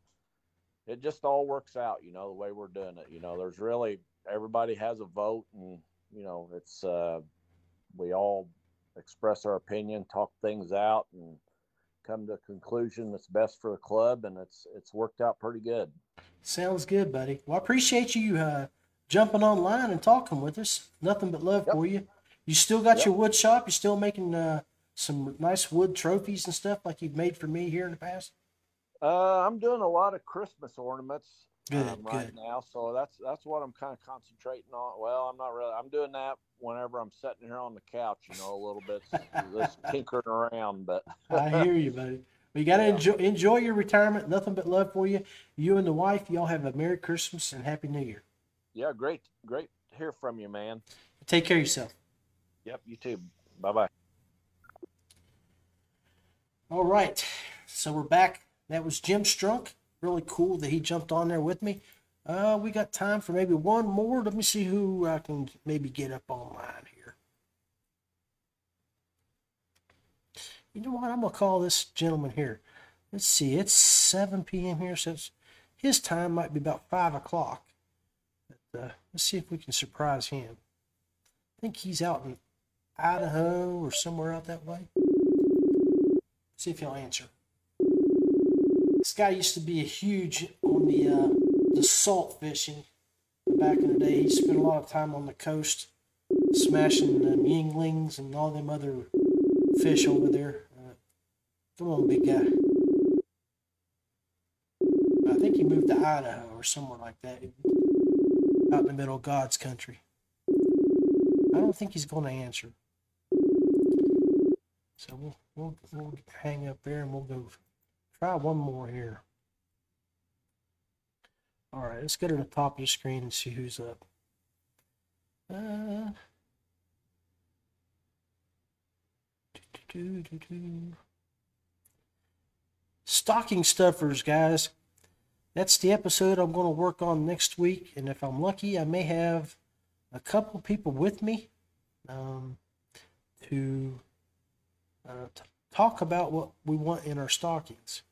it just all works out. You know, the way we're doing it. You know, there's really everybody has a vote, and you know, it's uh, we all express our opinion, talk things out, and come to a conclusion that's best for the club, and it's it's worked out pretty good. Sounds good, buddy. Well, I appreciate you uh, jumping online and talking with us. Nothing but love for you. You still got Yep. your wood shop. You're still making uh, some nice wood trophies and stuff like you've made for me here in the past. Uh, I'm doing a lot of Christmas ornaments Good, um, right good. now, so that's that's what I'm kind of concentrating on. Well, I'm not really. I'm doing that whenever I'm sitting here on the couch, you know, a little bit, just tinkering around. But I hear you, buddy. Well, you got to enjoy enjoy your retirement. Nothing but love for you. You and the wife. Y'all have a Merry Christmas and Happy New Year. yeah, great, great to hear from you, man. Take care of yourself. Yep, you too. Bye bye. All right. So we're back. That was Jim Strunk. Really cool that he jumped on there with me. Uh, we got time for maybe one more. Let me see who I can maybe get up online here. You know what? I'm gonna call this gentleman here. Let's see. It's 7 p.m. here, so his time might be about five o'clock. But uh, let's see if we can surprise him. I think he's out in Idaho or somewhere out that way. See if he'll answer. This guy used to be a huge on the uh, the salt fishing back in the day. He spent a lot of time on the coast smashing the yinglings and all them other fish over there. Uh, come on, big guy. I think he moved to Idaho or somewhere like that, out in the middle of God's country. I don't think he's going to answer. So we'll, we'll, we'll hang up there and we'll go try one more here. All right, let's go to the top of the screen and see who's up. Uh, doo-doo-doo-doo. Stocking stuffers, guys. That's the episode I'm going to work on next week. And if I'm lucky, I may have a couple people with me um, to uh, talk about what we want in our stockings.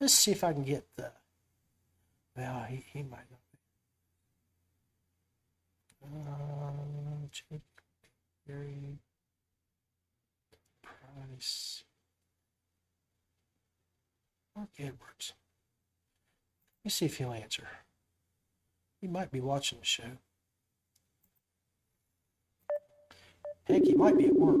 Let's see if I can get the. Well, he, he might not. Uh, Jake Perry Price. Mark Edwards. Let me see if he'll answer. He might be watching the show. Heck, he might be at work.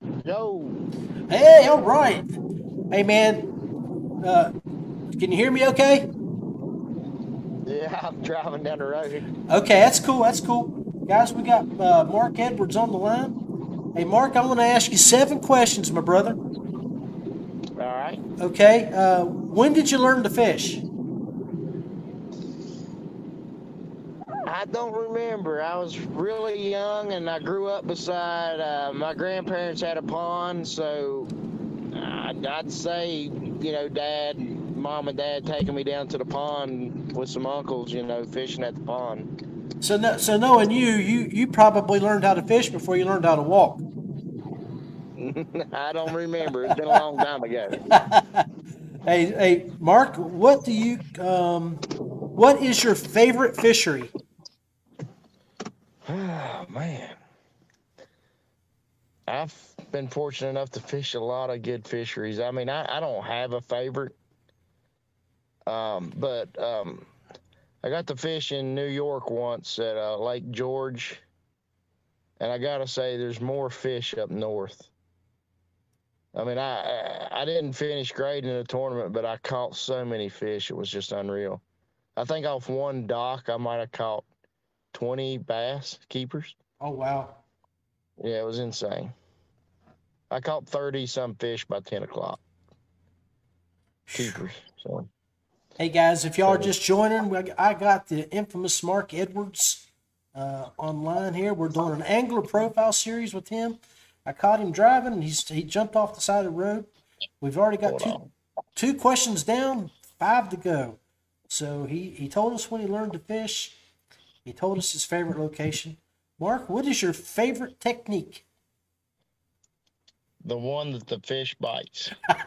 Yo. Hey, all right. Hey, man. Uh, can you hear me okay? Yeah, I'm driving down the road. Okay, that's cool. That's cool. Guys, we got uh, Mark Edwards on the line. Hey, Mark, I want to ask you seven questions, my brother. All right. Okay. Uh, when did you learn to fish? I don't remember. I was really young, and I grew up beside uh, my grandparents had a pond, so I'd, I'd say, you know, dad, mom, and dad taking me down to the pond with some uncles, you know, fishing at the pond. So, no, so knowing you, you you probably learned how to fish before you learned how to walk. I don't remember. It's been a long time ago. Hey, hey, Mark, what do you um, what is your favorite fishery? Oh man, I've been fortunate enough to fish a lot of good fisheries. I mean, I, I don't have a favorite, um, but um, I got to fish in New York once at uh, Lake George, and I gotta say, there's more fish up north. I mean, I I didn't finish grading in the tournament, but I caught so many fish; it was just unreal. I think off one dock, I might have caught twenty bass keepers. Oh wow! Yeah, it was insane. I caught thirty some fish by ten o'clock. Keepers. So Hey guys, if y'all are just joining, I got the infamous Mark Edwards uh, online here. We're doing an angler profile series with him. I caught him driving, and he's he jumped off the side of the road. We've already got two two questions down, five to go. So he he told us when he learned to fish. He told us his favorite location. Mark, what is your favorite technique? the one that the fish bites.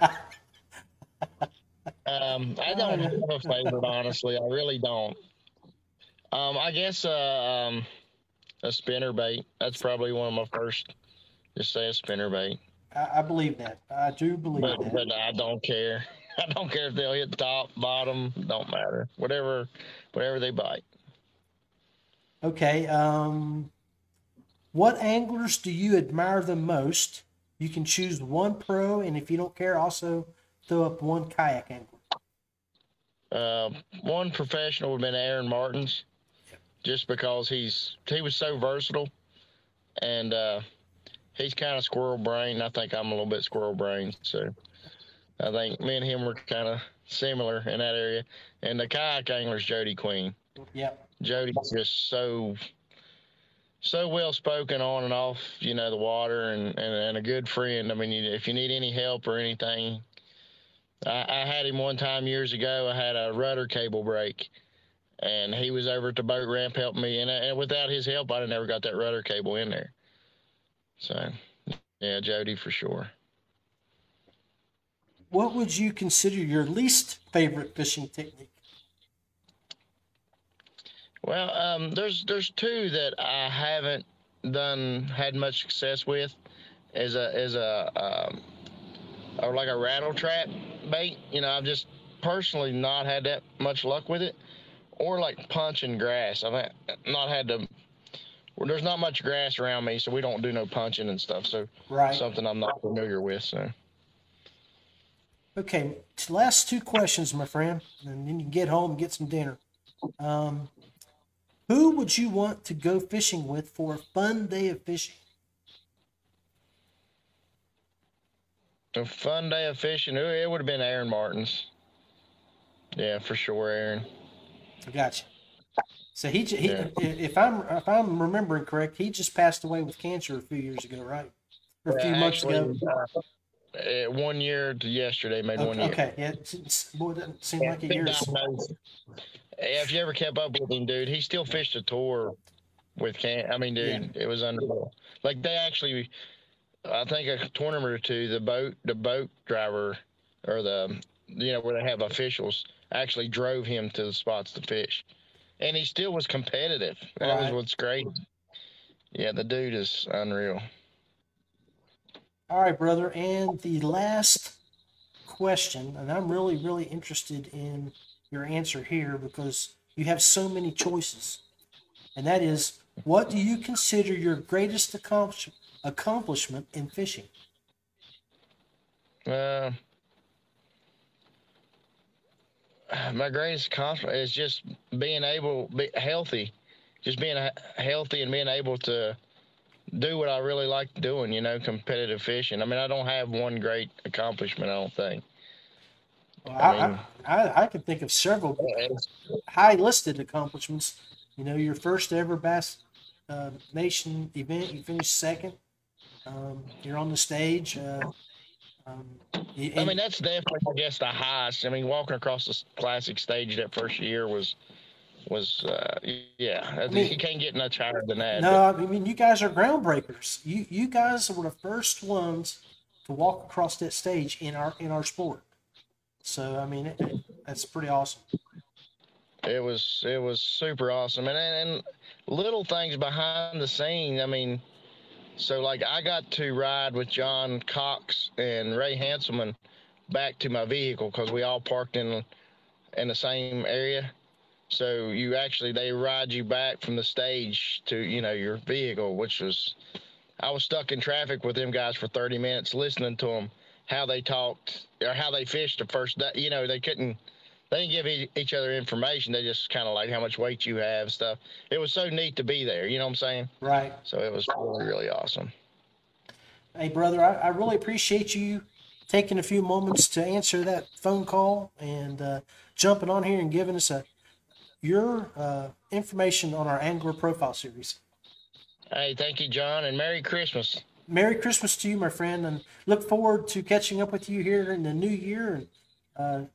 um, I don't have a favorite, honestly. I really don't. Um, I guess uh, um, a spinner bait. That's probably one of my first. Just say a spinner bait. I, I believe that. I do believe But, that. but I don't care. I don't care if they'll hit top, bottom. Don't matter. Whatever, whatever they bite. Okay. Um, what anglers do you admire the most? You can choose one pro, and if you don't care, also throw up one kayak angler. Uh, one professional would have been Aaron Martens, just because he's he was so versatile, and uh, he's kind of squirrel brain. I think I'm a little bit squirrel brain, so I think me and him were kind of similar in that area. And the kayak angler's Jody Queen. Yep. Jody's just so so well spoken on and off, you know, the water and, and, and a good friend. I mean, you, if you need any help or anything, I, I had him one time years ago. I had a rudder cable break, and he was over at the boat ramp helping me. And, uh, and without his help, I'd have never got that rudder cable in there. So, yeah, Jody for sure. What would you consider your least favorite fishing technique? Well, um, there's there's two that I haven't done had much success with, as a as a um, or like a rattle trap bait. You know, I've just personally not had that much luck with it, or like punching grass. I've had- not had to. Well, there's not much grass around me, so we don't do no punching and stuff. So Right. something I'm not familiar with. So Okay, last two questions, my friend, and then you can get home and get some dinner. Um, who would you want to go fishing with for a fun day of fishing? a fun day of fishing. It would have been Aaron Martens. Yeah, for sure, Aaron. I got you. So he, he Yeah. if I'm if I'm remembering correct, he just passed away with cancer a few years ago, right? Or a few Yeah, months ago. actually, uh, uh, one year to yesterday made one Okay, year. okay, yeah. Boy, doesn't seem Yeah, like a year. diagnosed. Yeah, if you ever kept up with him, dude, he still fished a tour with can. I mean, dude, it was unreal. Like they actually, I think a tournament or two, the boat the boat driver or the you know where they have officials actually drove him to the spots to fish, and he still was competitive. That right. was what's great. Yeah, the dude is unreal. All right, brother, and the last question, and I'm really really interested in your answer here because you have so many choices, and that is, what do you consider your greatest accomplishment? accomplishment in fishing? Uh, my greatest accomplishment is just being able, be healthy, just being healthy and being able to do what I really like doing. You know, competitive fishing. I mean, I don't have one great accomplishment. I don't think. Well, I, mean, I, I, I can think of several high listed accomplishments. You know, your first ever Bass uh, Nation event, you finished second. Um, you're on the stage. Uh, um, I mean, that's definitely, I guess, the highest. I mean, walking across the classic stage that first year was was uh, yeah. I mean, you can't get much higher than that. No, but. I mean, you guys are groundbreakers. You you guys were the first ones to walk across that stage in our in our sport. So I mean, it, it, that's pretty awesome. It was it was super awesome, and and little things behind the scene. I mean, so like I got to ride with John Cox and Ray Hanselman back to my vehicle because we all parked in in the same area. So you actually they ride you back from the stage to you know your vehicle, which was I was stuck in traffic with them guys for 30 minutes listening to them how they talked or how they fished the first day. You know they couldn't they didn't give each other information. They just kind of like how much weight you have, stuff. It was so neat to be there. You know what I'm saying? Right. So it was really, really awesome. Hey, brother, I, I really appreciate you taking a few moments to answer that phone call and uh, jumping on here and giving us a your uh, information on our angler profile series. Hey, thank you, John, and Merry Christmas. Merry Christmas to you, my friend, and look forward to catching up with you here in the new year and uh,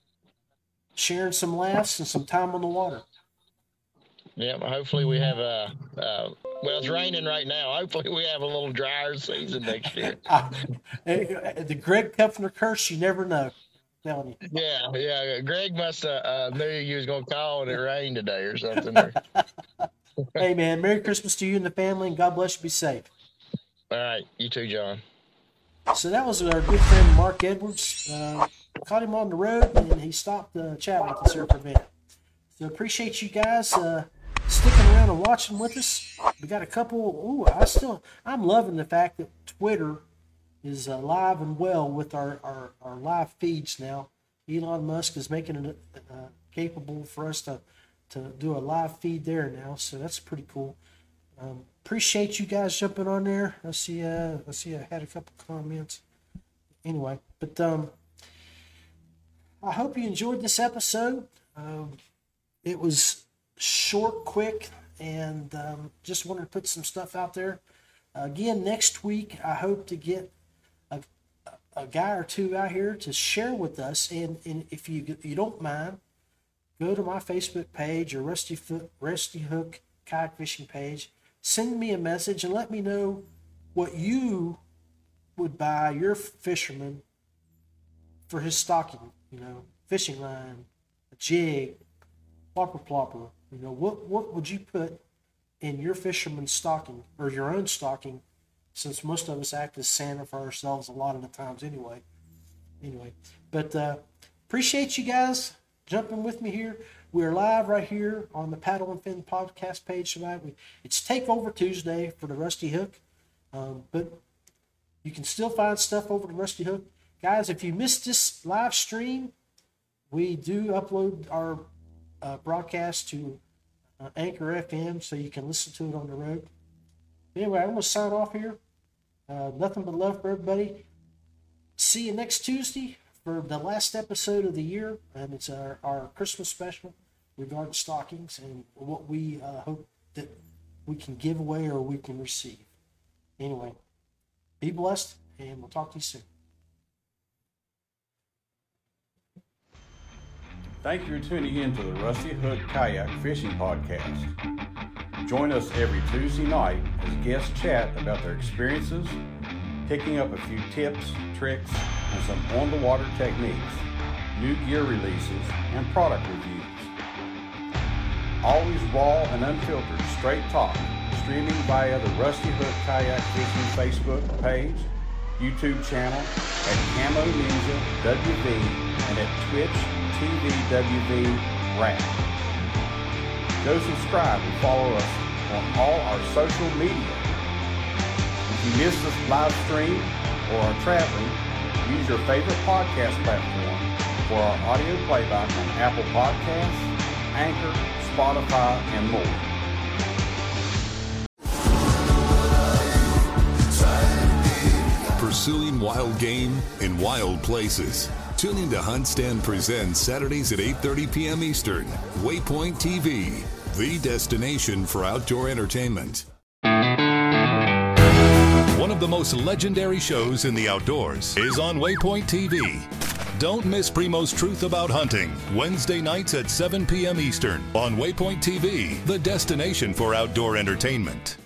sharing some laughs and some time on the water. Yeah, hopefully we have a. Uh, well, it's raining right now. Hopefully we have a little drier season next year. the Greg Kuffner curse, you never know. you. Yeah, yeah. Greg must have uh, knew you was gonna call and it rained today or something. hey man, Merry Christmas to you and the family, and God bless you. Be safe. All right, you too, John. So that was our good friend Mark Edwards. Uh, caught him on the road and he stopped to uh, chat with us here for a minute. So appreciate you guys uh, sticking around and watching with us. We got a couple. Ooh, I still I'm loving the fact that Twitter is uh, live and well with our, our, our live feeds now. Elon Musk is making it uh, capable for us to to do a live feed there now, so that's pretty cool. Um, appreciate you guys jumping on there. I see. Uh, I see. I had a couple comments. Anyway, but um, I hope you enjoyed this episode. Um, it was short, quick, and um, just wanted to put some stuff out there. Again, next week, I hope to get a, a guy or two out here to share with us. And, and if you you don't mind, go to my Facebook page or Rusty Foot, Rusty Hook kayak fishing page. Send me a message and let me know what you would buy your fisherman for his stocking you know, fishing line, a jig, plopper plopper. You know, what what would you put in your fisherman's stocking or your own stocking? Since most of us act as Santa for ourselves a lot of the times anyway. Anyway, but uh, appreciate you guys jumping with me here. We're live right here on the Paddle and Fin podcast page tonight. We, it's Takeover Tuesday for the Rusty Hook, um, but you can still find stuff over the Rusty Hook Guys, if you missed this live stream, we do upload our uh, broadcast to uh, Anchor FM so you can listen to it on the road. Anyway, I'm going to sign off here. Uh, nothing but love for everybody. See you next Tuesday for the last episode of the year. And it's our, our Christmas special regarding stockings and what we uh, hope that we can give away or we can receive. Anyway, be blessed, and we'll talk to you soon. Thank you for tuning in to the Rusty Hook Kayak Fishing Podcast. Join us every Tuesday night as guests chat about their experiences, picking up a few tips, tricks, and some on the water techniques, new gear releases, and product reviews. Always raw and unfiltered, straight talk, streaming via the Rusty Hook Kayak Fishing Facebook page, YouTube channel, at Camo Ninja WV, and at Twitch TV WV Rap. Go subscribe and follow us on all our social media. If you missed this live stream or are traveling, use your favorite podcast platform for our audio playback on Apple Podcasts, Anchor, Spotify, and more. Pursuing wild game in wild places. Tune in to Hunt Stand Presents Saturdays at 8:30 p.m. Eastern. Waypoint TV, the destination for outdoor entertainment. One of the most legendary shows in the outdoors is on Waypoint TV. Don't miss Primos Truth About Hunting, Wednesday nights at 7 p.m. Eastern on Waypoint TV, the destination for outdoor entertainment.